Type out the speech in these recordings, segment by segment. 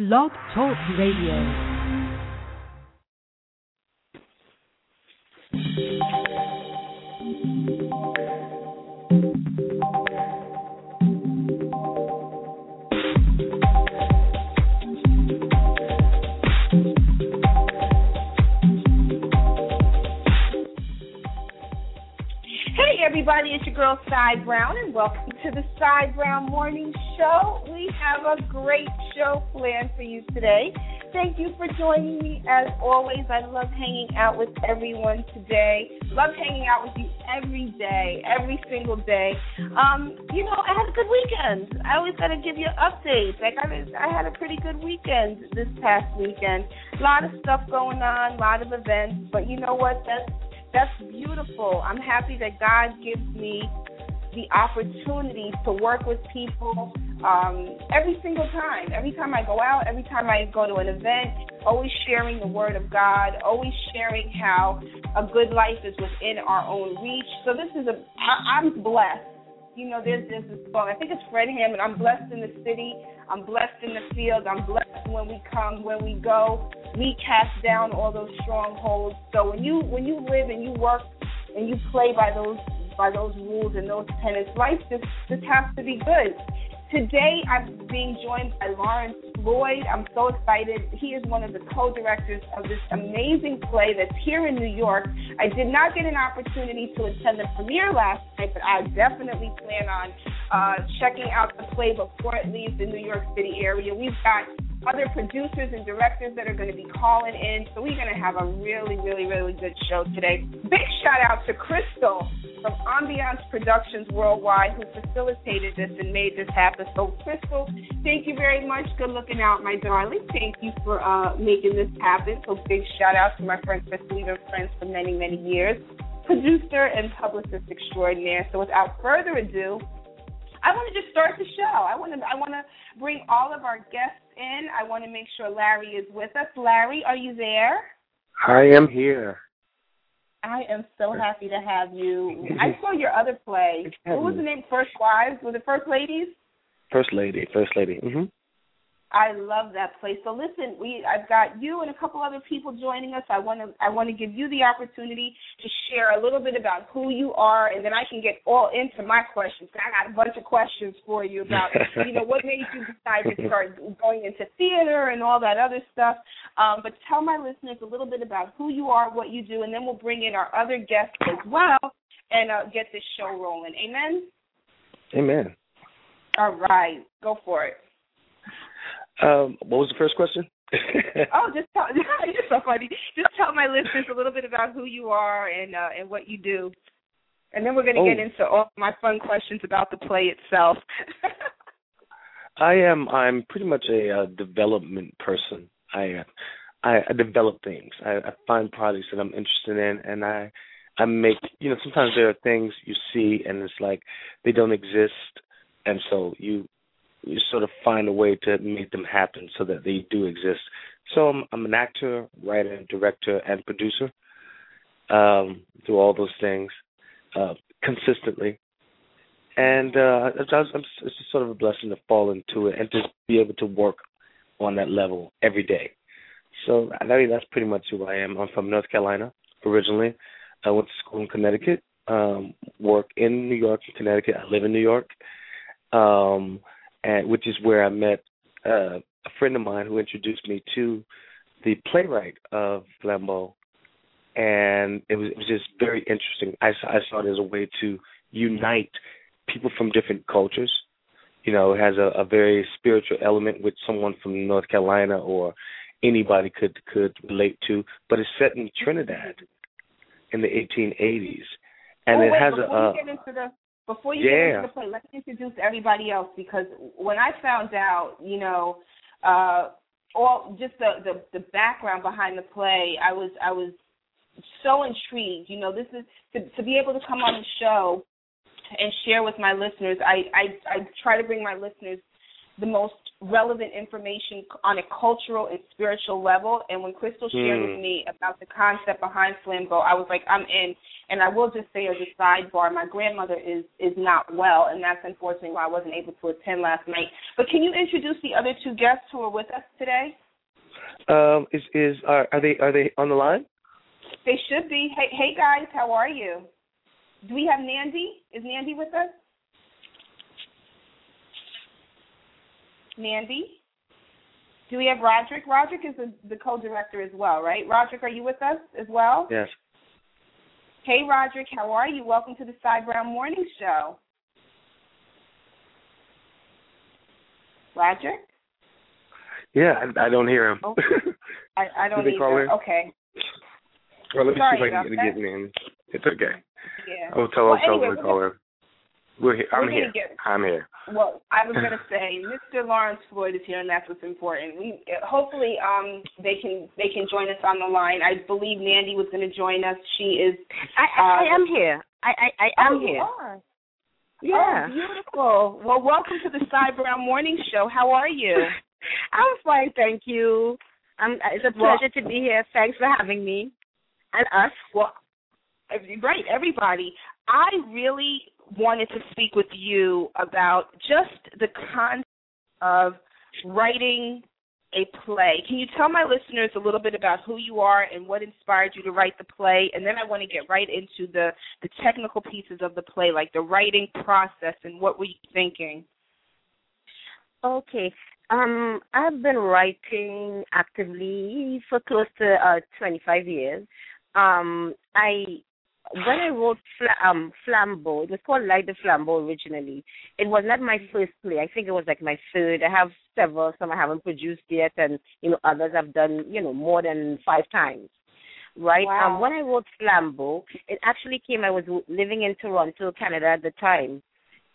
Blog Talk Radio. Everybody. It's your girl, Cy Brown, and welcome to the Cy Brown Morning Show. We have a great show planned for you today. Thank you for joining me. As always, I love hanging out with everyone today. Love hanging out with you every day, every single day. Um, you know, I had a good weekend. I always got to give you updates. Like I, I had a pretty good weekend this past weekend. A lot of stuff going on, a lot of events. But you know what? That's that's beautiful. I'm happy that God gives me the opportunity to work with people um, every single time. Every time I go out, every time I go to an event, always sharing the word of God, always sharing how a good life is within our own reach. So this is a, I, I'm blessed. You know, there's there's this song. I think it's Fred Hammond. I'm blessed in the city. I'm blessed in the field. I'm blessed when we come, when we go we cast down all those strongholds. So when you when you live and you work and you play by those by those rules and those tenets, life just just has to be good. Today I'm being joined by Lawrence Floyd. I'm so excited. He is one of the co-directors of this amazing play that's here in New York. I did not get an opportunity to attend the premiere last night, but I definitely plan on uh, checking out the play before it leaves the New York City area. We've got other producers and directors that are going to be calling in. So we're going to have a really, really, really good show today. Big shout out to Crystal from Ambiance Productions Worldwide who facilitated this and made this happen. So Crystal, thank you very much. Good looking out, my darling. Thank you for uh, making this happen. So big shout out to my friend Crystal. We've friends for many, many years. Producer and publicist extraordinaire. So without further ado, I want to just start the show. I want to I want to bring all of our guests in. I want to make sure Larry is with us. Larry, are you there? I am here. I am so happy to have you. I saw your other play. What was the name? First Wives? Was it First Ladies? First Lady. First Lady. Mhm. I love that place. So listen, we I've got you and a couple other people joining us. I want to I want to give you the opportunity to share a little bit about who you are, and then I can get all into my questions. I got a bunch of questions for you about you know what made you decide to start going into theater and all that other stuff. Um, but tell my listeners a little bit about who you are, what you do, and then we'll bring in our other guests as well and uh, get this show rolling. Amen. Amen. All right, go for it. Um, what was the first question? oh, just tell you're so funny. Just tell my listeners a little bit about who you are and uh, and what you do, and then we're going to oh. get into all my fun questions about the play itself. I am. I'm pretty much a uh, development person. I, uh, I I develop things. I, I find projects that I'm interested in, and I I make. You know, sometimes there are things you see, and it's like they don't exist, and so you you sort of find a way to make them happen so that they do exist. So I'm, I'm an actor, writer, director, and producer. Um, do all those things uh, consistently, and uh, it's, it's just sort of a blessing to fall into it and to be able to work on that level every day. So I mean, that's pretty much who I am. I'm from North Carolina originally. I went to school in Connecticut, um, work in New York Connecticut. I live in New York. Um, and which is where I met uh, a friend of mine who introduced me to the playwright of Flambeaux, and it was it was just very interesting. I I saw it as a way to unite people from different cultures. You know, it has a, a very spiritual element which someone from North Carolina or anybody could could relate to, but it's set in Trinidad in the 1880s, and oh, it wait, has a. You get into the, before you yeah. get into the play, let me introduce everybody else because when I found out, you know, uh, all just the, the the background behind the play, I was I was so intrigued. You know, this is to to be able to come on the show and share with my listeners. I I I try to bring my listeners the most relevant information on a cultural and spiritual level. And when Crystal shared Mm. with me about the concept behind Flambeaux, I was like, I'm in. And I will just say as a sidebar, my grandmother is is not well, and that's unfortunately why I wasn't able to attend last night. But can you introduce the other two guests who are with us today? Um, is is are, are they are they on the line? They should be. Hey, hey guys, how are you? Do we have Nandy? Is Nandy with us? Nandy? Do we have Roderick? Roderick is the, the co-director as well, right? Roderick, are you with us as well? Yes. Hey, Roderick, how are you? Welcome to the Cy Brown Morning Show. Roderick? Yeah, I, I don't hear him. Oh. I, I don't Did they either. Okay. well, let me Sorry see if I can get, get in. It's okay. Yeah. I'll tell Well, I'll tell anyway, them to call her. We're here. I'm we're here. get- I'm here. Well, I was going to say, Mr. Lawrence Floyd is here, and that's what's important. We hopefully um they can they can join us on the line. I believe Nandy was going to join us. She is. I, I, I Uh, am here. I, I, I am oh, you here. are. Yeah. Oh, beautiful. Well, welcome to the Cy Brown Morning Show. How are you? I'm fine, thank you. Um, it's a Well- pleasure to be here. Thanks for having me. And us. Well, right, everybody. I really wanted to speak with you about just the concept of writing a play. Can you tell my listeners a little bit about who you are and what inspired you to write the play? And then I want to get right into the the technical pieces of the play, like the writing process and what were you thinking? Okay. Um, I've been writing actively for close to uh 25 years. Um, I when I wrote Fla- um Flambeaux, it was called Light the Flambeau originally. It was not my first play. I think it was like my third. I have several. Some I haven't produced yet, and you know others I've done you know more than five times. Right. Wow. Um, when I wrote Flambeaux, it actually came. I was living in Toronto, Canada at the time,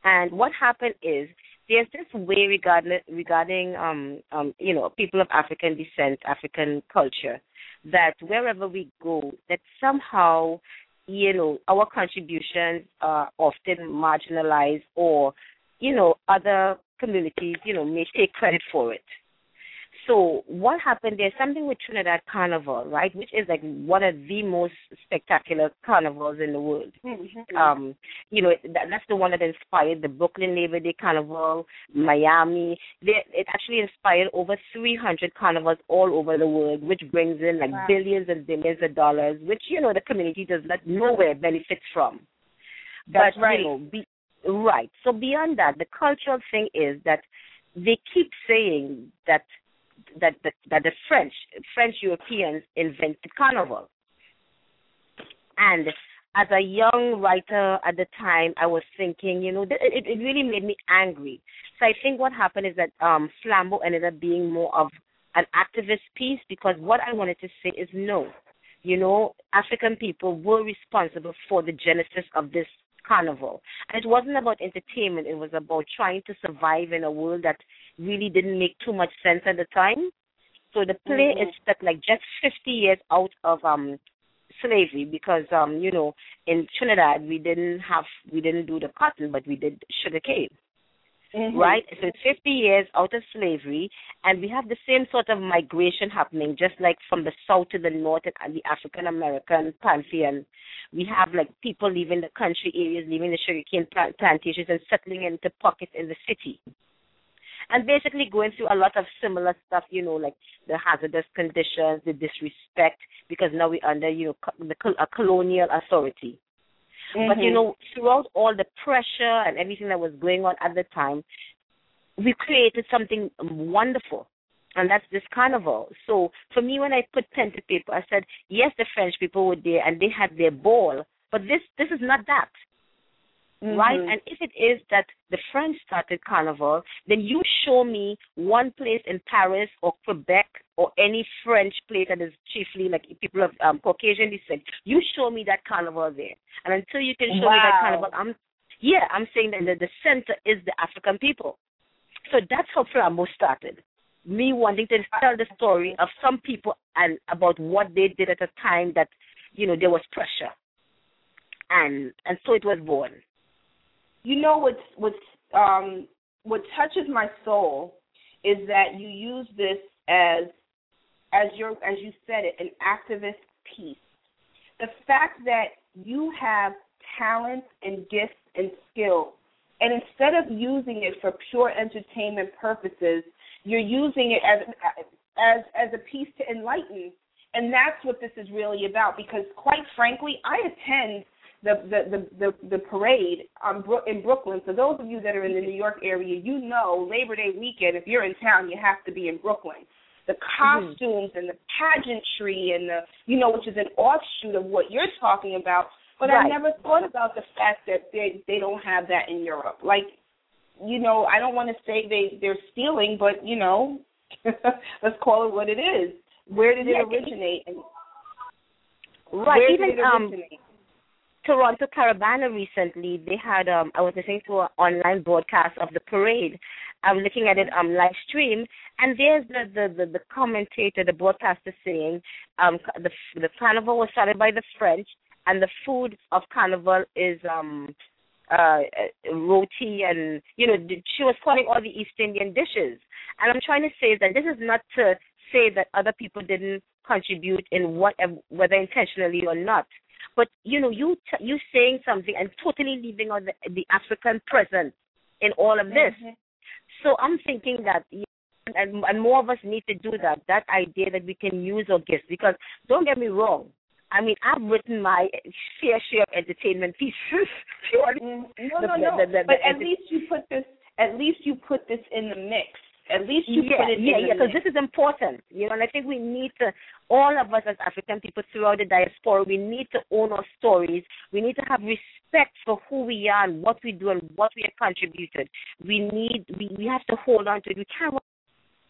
and what happened is there's this way regarding regarding um um you know people of African descent, African culture, that wherever we go, that somehow you know our contributions are often marginalized, or you know other communities you know may take credit for it. So what happened? There's something with Trinidad Carnival, right, which is like one of the most spectacular carnivals in the world Mm-hmm. um you know that, that's the one that inspired the Brooklyn Labor Day Carnival, Miami. They, it actually inspired over 300 carnivals all over the world, which brings in like Wow. billions and billions of dollars, which you know the community does not nowhere benefits from. That's but right. you know, be, right. So beyond that, the cultural thing is that they keep saying that that that, the French French Europeans invented carnival. And as a young writer at the time, I was thinking, you know, it, it really made me angry. So I think what happened is that um, Flambeaux ended up being more of an activist piece because what I wanted to say is no. You know, African people were responsible for the genesis of this carnival. And it wasn't about entertainment, it was about trying to survive in a world that really didn't make too much sense at the time. So the play Mhm. is stuck like just 50 years out of um slavery because um you know in Trinidad we didn't have we didn't do the cotton but we did sugar Mhm. right so it's 50 years out of slavery and we have the same sort of migration happening just like from the south to the north and the African American pantheon we have like people leaving the country areas leaving the sugarcane plant- plantations and settling into pockets in the city and basically going through a lot of similar stuff, you know, like the hazardous conditions, the disrespect, because now we're under, you know, the a colonial authority. But you Mhm. know, throughout all the pressure and everything that was going on at the time, we created something wonderful, and that's this carnival. So for me, when I put pen to paper, I said, yes, the French people were there and they had their ball, but this this is not that right? Mhm. And if it is that the French started Carnival, then you show me one place in Paris or Quebec or any French place that is chiefly like people of um, Caucasian descent. You show me that Carnival there, and until you can show me that Carnival, I'm yeah, I'm saying that the, the center is the African people. So that's how Flambeaux started. Me wanting to tell the story of some people and about what they did at a time that you know there was pressure, and and so it was born. you know what's what's um what touches my soul is that you use this as as your as you said it an activist piece. The fact that you have talents and gifts and skills and instead of using it for pure entertainment purposes, you're using it as as as a piece to enlighten. And that's what this is really about because quite frankly, I attend the the the the, parade um, in Brooklyn. So those of you that are in the New York area, you know Labor Day weekend. If you're in town, you have to be in Brooklyn. The mm-hmm. costumes mm-hmm. and the pageantry and the you know, which is an offshoot of what you're talking about. But right. I never thought about the fact that they they don't have that in Europe. Like, you know, I don't want to say they they're stealing, but you know, let's call it what it is. Where did it yeah, originate? And right, even it originate? Toronto Caribana recently, they had um I was listening to an online broadcast of the parade. I was looking at it um live stream and there's the the the, the commentator, the broadcaster saying um the the carnival was started by the French and the food of carnival is um uh roti and you know she was calling all the east indian dishes and i'm trying to say that this is not to say that other people didn't contribute in whatever whether intentionally or not but you know you t- you saying something and totally leaving out the, the african presence in all of this mm-hmm. so i'm thinking that and, and more of us need to do that that idea that we can use our gifts because don't get me wrong I mean, I've written my fair share of entertainment pieces. no, no, no. The, but at least you put this. At least you put this in the mix. At least you yeah, put it yeah, in yeah, because this is important, you know. And I think we need to, all of us as African people throughout the diaspora, we need to own our stories. We need to have respect for who we are and what we do and what we have contributed. We need, we, we have to hold on to it. We can't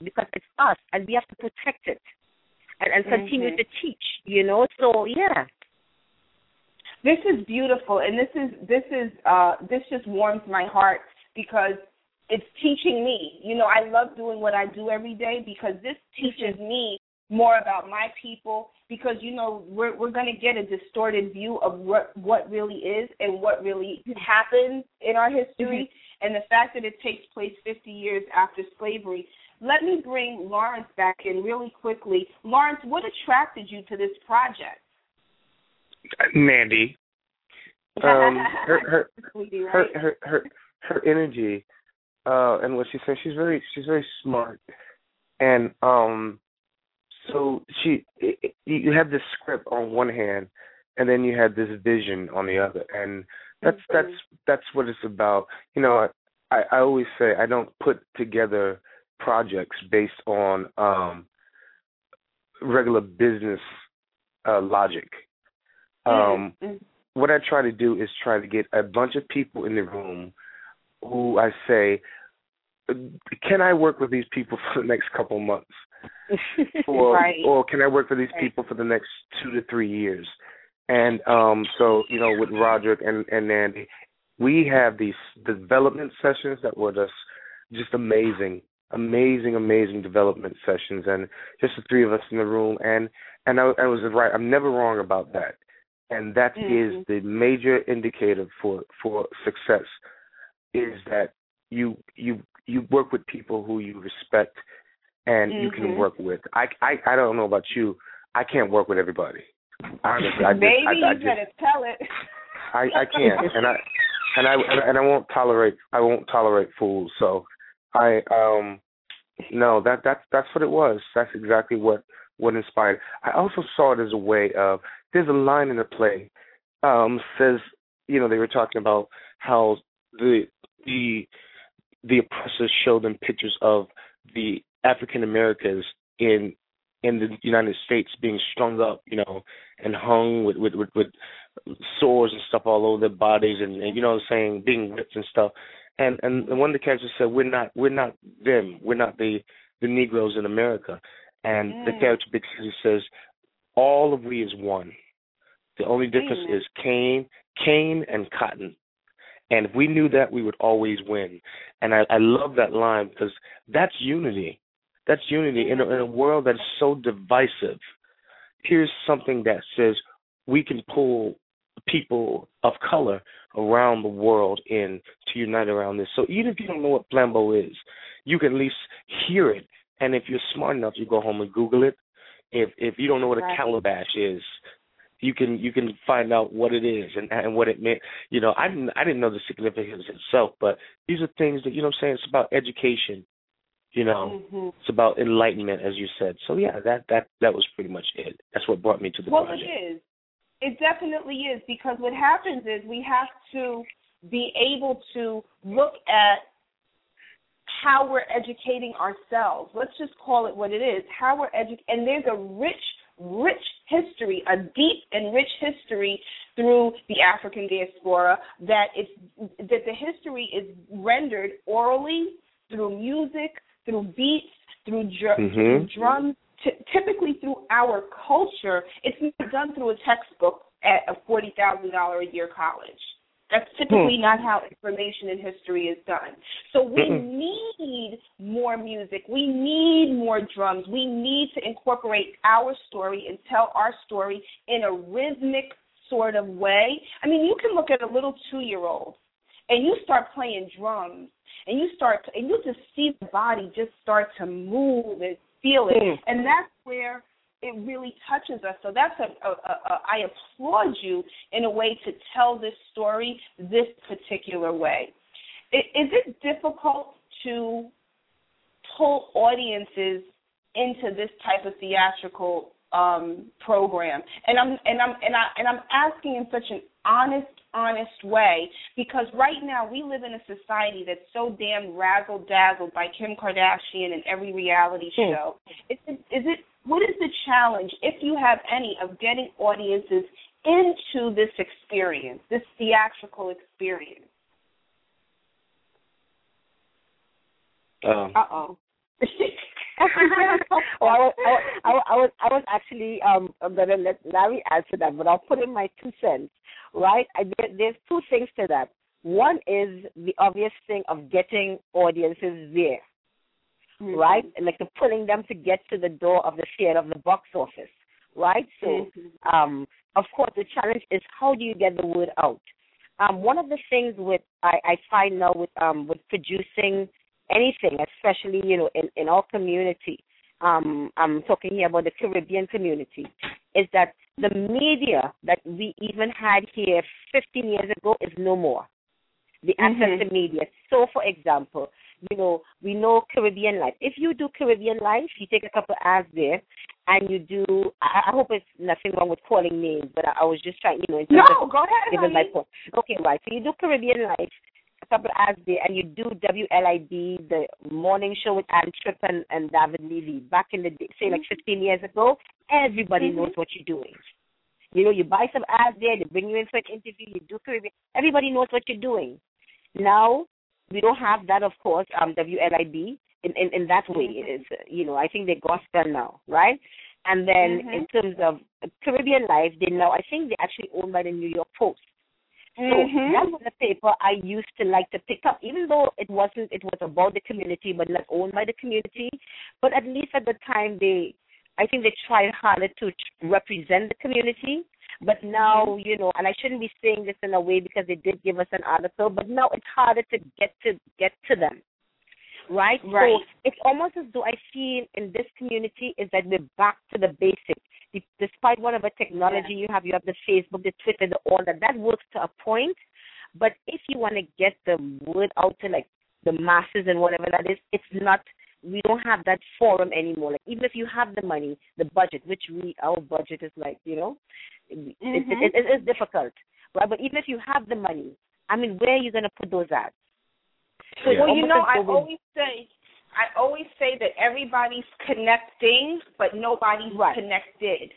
because it's us, and we have to protect it and, and continue mm-hmm. to teach, you know. So yeah. This is beautiful and this is this is uh this just warms my heart because it's teaching me. You know, I love doing what I do every day because this teaches me more about my people because you know we're we're going to get a distorted view of what what really is and what really happened in our history mm-hmm. and the fact that it takes place 50 years after slavery let me bring Lawrence back in really quickly. Lawrence, what attracted you to this project? Nandy. Um, her, her, her, her, her, her energy, uh, and what she says, she's very, she's very smart, and um, so she, it, you have this script on one hand, and then you have this vision on the other, and that's mm-hmm. that's that's what it's about. You know, I, I always say I don't put together projects based on um, regular business uh, logic. Um, mm-hmm. What I try to do is try to get a bunch of people in the room who I say, can I work with these people for the next couple months? or right. or can I work for these people for the next two to three years? And um so, you know, with Roderick and, and Nandy, we have these development sessions that were just just amazing amazing, amazing development sessions, and just the three of us in the room. And and I, I was right. I'm never wrong about that, and that mm-hmm. is the major indicator for for success. Is that you you you work with people who you respect and mm-hmm. you can mm-hmm. work with. I I I don't know about you. I can't work with everybody. Honestly, I just, Maybe I, I you better tell it. I I can't, and I and I and I won't tolerate I won't tolerate fools. So I um no, that that's that's what it was. That's exactly what what inspired. I also saw it as a way of there's a line in the play um says you know they were talking about how the the the oppressors show them pictures of the African Americans in in the United States being strung up, you know, and hung with with with, with sores and stuff all over their bodies, and, and you know, what I'm saying being whipped and stuff and and one of the characters said, "We're not we're not them. We're not the the Negroes in America." And mm. the character basically says, "All of we is one. The only difference mm. is cane, cane and cotton." And if we knew that, we would always win. And I, I love that line because that's unity. That's unity in a, in a world that's so divisive. Here's something that says we can pull people of color around the world in to unite around this. So even if you don't know what flambeau is, you can at least hear it. And if you're smart enough, you go home and Google it. If if you don't know what a calabash is, you can you can find out what it is and and what it meant. You know, I didn't I didn't know the significance itself, but these are things that you know. what I'm saying it's about education. You know, mm-hmm. it's about enlightenment, as you said. So yeah, that that that was pretty much it. That's what brought me to the well, project. Well, it is. It definitely is because what happens is we have to be able to look at how we're educating ourselves. Let's just call it what it is. How we're educating, and there's a rich, rich history, a deep and rich history through the African diaspora that it's that the history is rendered orally through music, through beats, through, dr- mm-hmm. through drums, t- typically through our culture. It's not done through a textbook at a forty thousand dollar a year college. That's typically not how information in history is done. So we need more music. We need more drums. We need to incorporate our story and tell our story in a rhythmic sort of way. I mean, you can look at a little two year old and you start playing drums and you start and you just see the body just start to move and feel it. Mm. And that's where it really touches us. So that's a, a, a I applaud you in a way to tell this story this particular way. Is it difficult to pull audiences into this type of theatrical um, program? And I'm and I'm and I and I'm asking in such an honest, honest way because right now we live in a society that's so damn razzle dazzled by Kim Kardashian and every reality hmm. show. Hmm. Is it, is it what is the challenge, if you have any, of getting audiences into this experience, this theatrical experience? Um, uh oh. well, I was, I, was, I was, I was actually um gonna let Larry answer that, but I'll put in my two cents. Right? I, there, there's two things to that. One is the obvious thing of getting audiences there mm-hmm. right? And like pulling them to get to the door of the theater of the box office, right? So, mm-hmm. um, of course, the challenge is how do you get the word out? Um, one of the things with I, I find now with um, with producing anything, especially you know in, in our community, um, I'm talking here about the Caribbean community, is that the media that we even had here 15 years ago is no more. The access mm-hmm. to media. So, for example, you know, we know Caribbean life. If you do Caribbean life, you take a couple ads there, and you do. I, I hope it's nothing wrong with calling names, but I, I was just trying, you know, in terms no, go ahead, giving my point. Okay, right. So you do Caribbean life, a couple ads there, and you do WLIB, the morning show with Ann Tripp and, and David Levy. Back in the day, say like mm-hmm. 15 years ago, everybody mm-hmm. knows what you're doing. You know, you buy some ads there, they bring you in for an interview, you do Caribbean. Everybody knows what you're doing. Now we don't have that, of course, um, WLIB in, in, in that way. Mm-hmm. It is, you know, I think they're gospel now, right? And then mm-hmm. in terms of Caribbean Life, they now, I think they're actually owned by the New York Post. So mm-hmm. that was a paper I used to like to pick up, even though it wasn't, it was about the community, but not owned by the community. But at least at the time, they, I think they tried harder to represent the community but now, mm-hmm. you know, and I shouldn't be saying this in a way because they did give us an article, but now it's harder to get to get to them. Right? Right. So it's almost as though I feel in this community is that we're back to the basics. Despite whatever technology yeah. you have, you have the Facebook, the Twitter, the all that. That works to a point. But if you want to get the word out to like the masses and whatever that is, it's not we don't have that forum anymore. Like even if you have the money, the budget, which we our budget is like, you know, mm-hmm. it, it, it is difficult, right? But even if you have the money, I mean, where are you going to put those ads? So yeah. well, you know, I always say, I always say that everybody's connecting, but nobody's right. connected.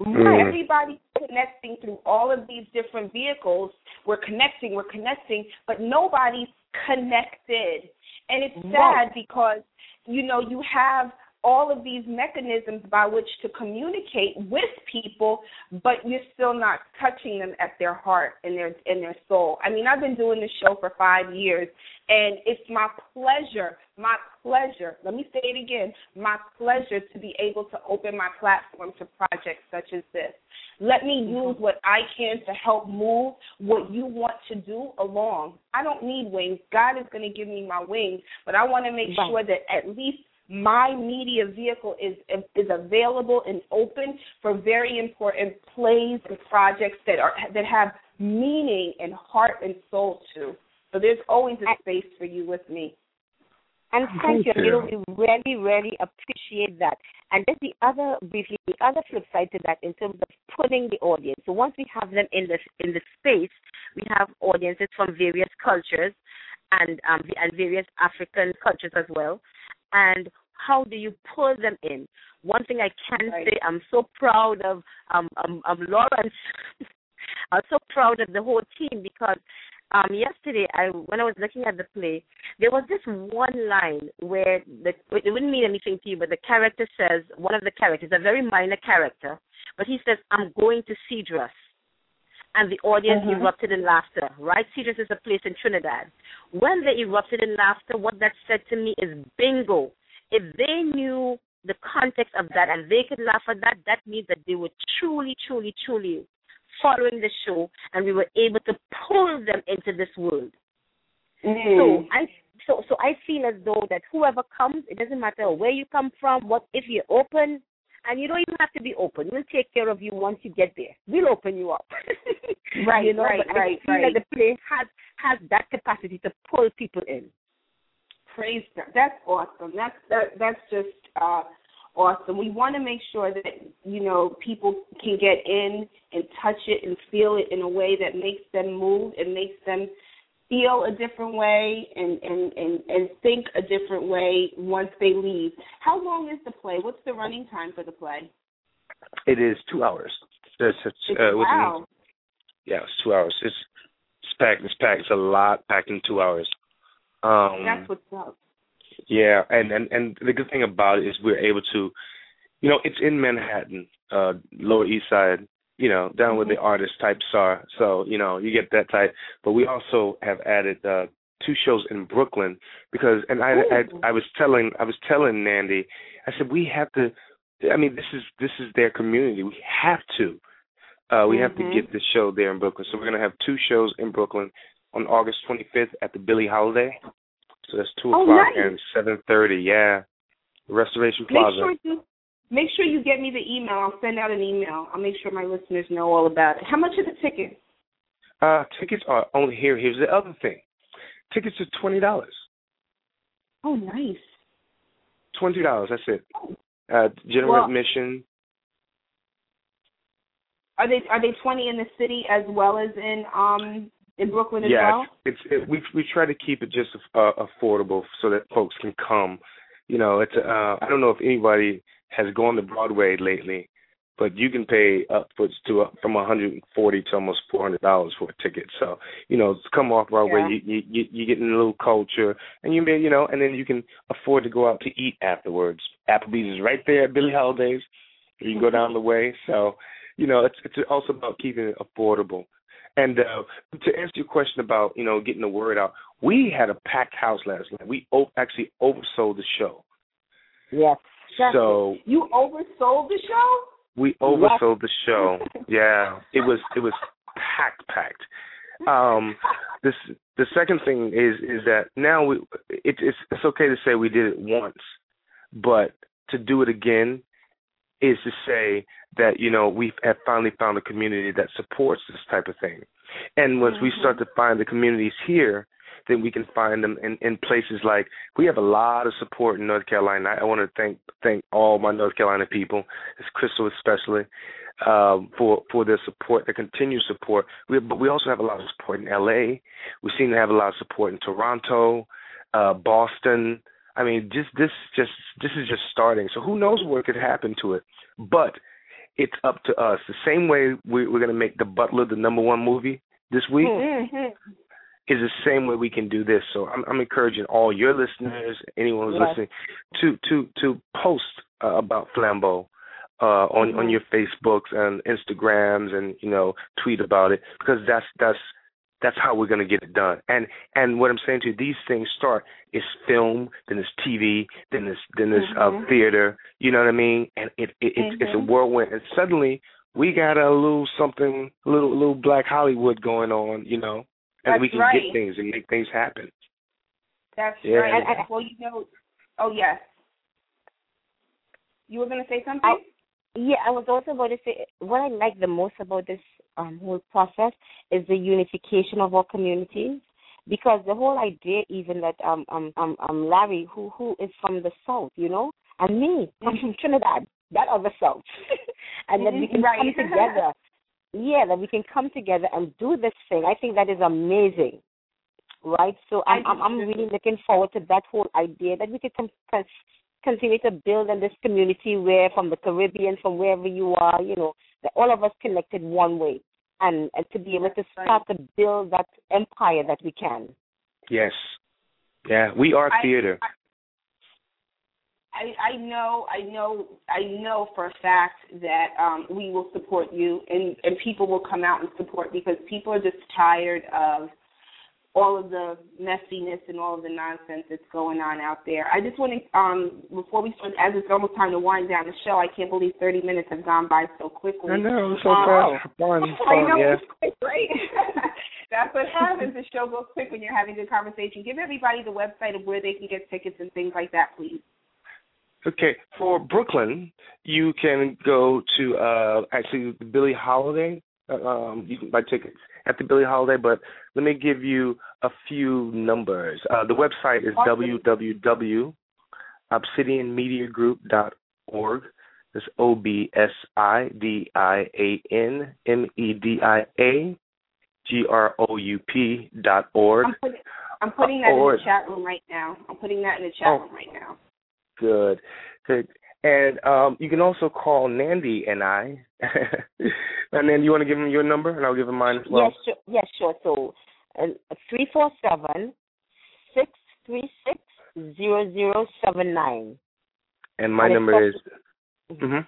Mm. Everybody's connecting through all of these different vehicles. We're connecting, we're connecting, but nobody's connected. And it's sad right. because you know you have all of these mechanisms by which to communicate with people, but you're still not touching them at their heart and their and their soul. I mean, I've been doing this show for five years, and it's my pleasure, my pleasure. Let me say it again, my pleasure to be able to open my platform to projects such as this. Let me mm-hmm. use what I can to help move what you want to do along. I don't need wings. God is going to give me my wings, but I want to make right. sure that at least my media vehicle is is available and open for very important plays and projects that are that have meaning and heart and soul to. So there's always a space for you with me. And thank, you. you. know, we really, really appreciate that. And then the other briefly, the other flip side to that in terms of pulling the audience. So once we have them in the in the space, we have audiences from various cultures and um and various African cultures as well. And how do you pull them in? One thing I can right. say, I'm so proud of um, um, um Lawrence. I'm so proud of the whole team because um yesterday I when I was looking at the play, there was this one line where the it wouldn't mean anything to you, but the character says one of the characters, a very minor character, but he says, I'm going to Cedros and the audience uh-huh. erupted in laughter, right? Cedros is a place in Trinidad. When they erupted in laughter, what that said to me is bingo. If they knew the context of that and they could laugh at that, that means that they were truly, truly, truly following the show and we were able to pull them into this world. Mm. So I so so I feel as though that whoever comes, it doesn't matter where you come from, what if you're open, and you don't even have to be open. We'll take care of you once you get there. We'll open you up. right, you know, right, but right, I feel right. that the place has has that capacity to pull people in. Praise. That's awesome. That's that that's just uh awesome. We want to make sure that you know people can get in and touch it and feel it in a way that makes them move and makes them feel a different way and, and, and, and think a different way once they leave. How long is the play? What's the running time for the play? It is two hours. Uh, wow. yeah, it's two hours. It's it's packed. It's packed. It's a lot packed in two hours. Um, That's what's up. Yeah, and, and and the good thing about it is we're able to, you know, it's in Manhattan, uh, Lower East Side, you know, down where the mm-hmm. artist types are. So, you know, you get that type. But we also have added uh two shows in Brooklyn because and I I I was telling I was telling Nandy, I said we have to I mean this is this is their community. We have to. Uh we mm-hmm. have to mm-hmm. get the show there in Brooklyn. So we're gonna have two shows in Brooklyn on August twenty fifth at the Billie Holiday. So that's two oh, o'clock nice. and seven thirty, yeah. Restoration Plaza. Make sure you Make sure you get me the email. I'll send out an email. I'll make sure my listeners know all about it. How much are the tickets? Uh, tickets are only here. Here's the other thing. Tickets are twenty dollars. Oh, nice. Twenty dollars. That's it. Uh, general well, admission. Are they are they twenty in the city as well as in um in Brooklyn as yeah, well? it's, it's it, we we try to keep it just uh, affordable so that folks can come. You know, it's uh I don't know if anybody has gone to Broadway lately, but you can pay upwards to uh, from 140 to almost 400 dollars for a ticket. So you know, come off Broadway, yeah. you, you you get in a little culture, and you may you know, and then you can afford to go out to eat afterwards. Applebee's is right there at Billie Holiday's. You can go down the way. So you know, it's it's also about keeping it affordable. And uh, to answer your question about you know getting the word out, we had a packed house last night. We o- actually oversold the show. Yes. So you oversold the show. We oversold the show. yeah, it was it was packed, packed. Um, this the second thing is is that now we it, it's it's okay to say we did it once, but to do it again is to say that you know we have finally found a community that supports this type of thing, and once mm-hmm. we start to find the communities here then we can find them in, in places like we have a lot of support in North Carolina. I, I want to thank thank all my North Carolina people, Crystal especially, um, for for their support, their continued support. We, but we also have a lot of support in L.A. We seem to have a lot of support in Toronto, uh, Boston. I mean, just this just this is just starting. So who knows what could happen to it? But it's up to us. The same way we, we're going to make The Butler the number one movie this week. Mm-hmm is the same way we can do this. So I'm, I'm encouraging all your listeners, anyone who's Yes. listening, to to to post uh, about Flambeaux uh, on Mm-hmm. on your Facebooks and Instagrams, and you know tweet about it because that's that's that's how we're going to get it done. And and what I'm saying to you, these things start. It's film, then it's TV, then it's then it's Mhm. uh, theater. You know what I mean? And it, it it's it's a Mhm. whirlwind. And suddenly we got a little something, a little little Black Hollywood going on. You know, and That's we can right. get things and make things happen. That's Yeah. right. And- and- well, you know. Oh yes. You were going to say something? Oh, Yeah, I was also about to say what I like the most about this um, whole process is the unification of our communities. Because the whole idea, even that um um um, um Larry, who who is from the south, you know, and me, I'm from Trinidad, that other south, and that we can Right. come together. Yeah, that we can come together and do this thing. I think that is amazing, right? So I'm I'm, I'm really looking forward to that whole idea that we could com- con- continue to build in this community where from the Caribbean, from wherever you are, you know, that all of us connected one way and, and to be able to start to build that empire that we can. Yes. Yeah, we are I- theater. I, I know, I know, I know for a fact that um, we will support you, and and people will come out and support because people are just tired of all of the messiness and all of the nonsense that's going on out there. I just want to, um, before we start, as it's almost time to wind down the show, I can't believe 30 minutes have gone by so quickly. I know, so Um, fast. Fun, I know yeah. it's quick, right? That's what happens. The show goes quick when you're having a good conversation. Give everybody the website of where they can get tickets and things like that, please. Okay, for Brooklyn, you can go to uh actually the Billie Holiday. Uh, um, you can buy tickets at the Billie Holiday, but let me give you a few numbers. Uh, the website is www.obsidianmediagroup.org. That's O B S I D I A N M E D I A G R O U P dot org. I'm putting, I'm putting that in the chat room right now. I'm putting that in the chat Oh. room right now. Good, good. And um, you can also call Nandy and I. and then you want to give him your number, and I'll give him mine as well. yes, sure. Yes, sure. So, uh, three four seven six three six zero zero seven nine. And my And number is. also- hmm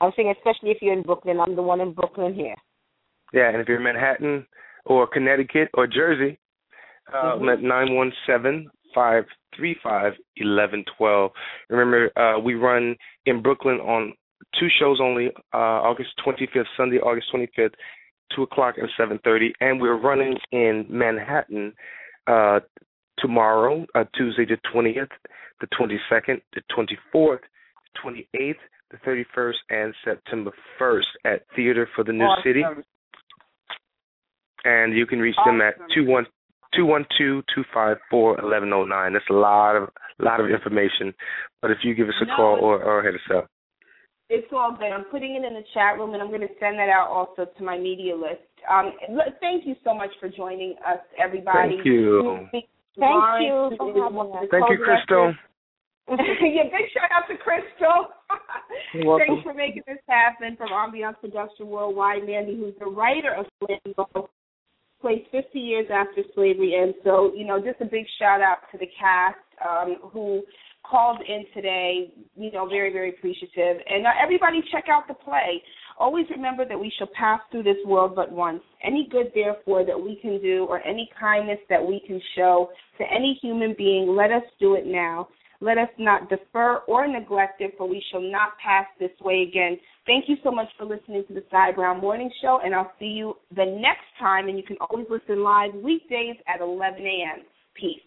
I was saying, especially if you're in Brooklyn, I'm the one in Brooklyn here. Yeah, and if you're in Manhattan or Connecticut or Jersey, uh, Mhm. at nine one seven five three five eleven twelve. Remember, uh, we run in Brooklyn on two shows only. Uh, August twenty fifth, Sunday, August twenty fifth, two o'clock and seven thirty, and we're running in Manhattan uh, tomorrow, uh, Tuesday the twentieth, the twenty second, the twenty fourth, twenty eighth, the thirty first, and September first at Theater for the New City and you can reach them at two one two one two two five four eleven oh nine. That's a lot of lot of information. But if you give us a No, call or or hit us up. It's all good. I'm putting it in the chat room, and I'm going to send that out also to my media list. Um, thank you so much for joining us, everybody. Thank you. Thank Lawrence you is for one having of the us. Thank you, Crystal. yeah, big shout out to Crystal. You're. Thanks for making this happen from Ambiance Production Worldwide. Nandy, who's the writer of Flambeaux, placed 50 years after slavery. And so, you know, just a big shout out to the cast um, who called in today. You know, very, very appreciative. And uh, everybody check out the play. Always remember that we shall pass through this world but once. Any good, therefore, that we can do or any kindness that we can show to any human being, let us do it now. Let us not defer or neglect it, for we shall not pass this way again. Thank you so much for listening to the Cy Brown Morning Show, and I'll see you the next time. And you can always listen live weekdays at 11 a.m. Peace.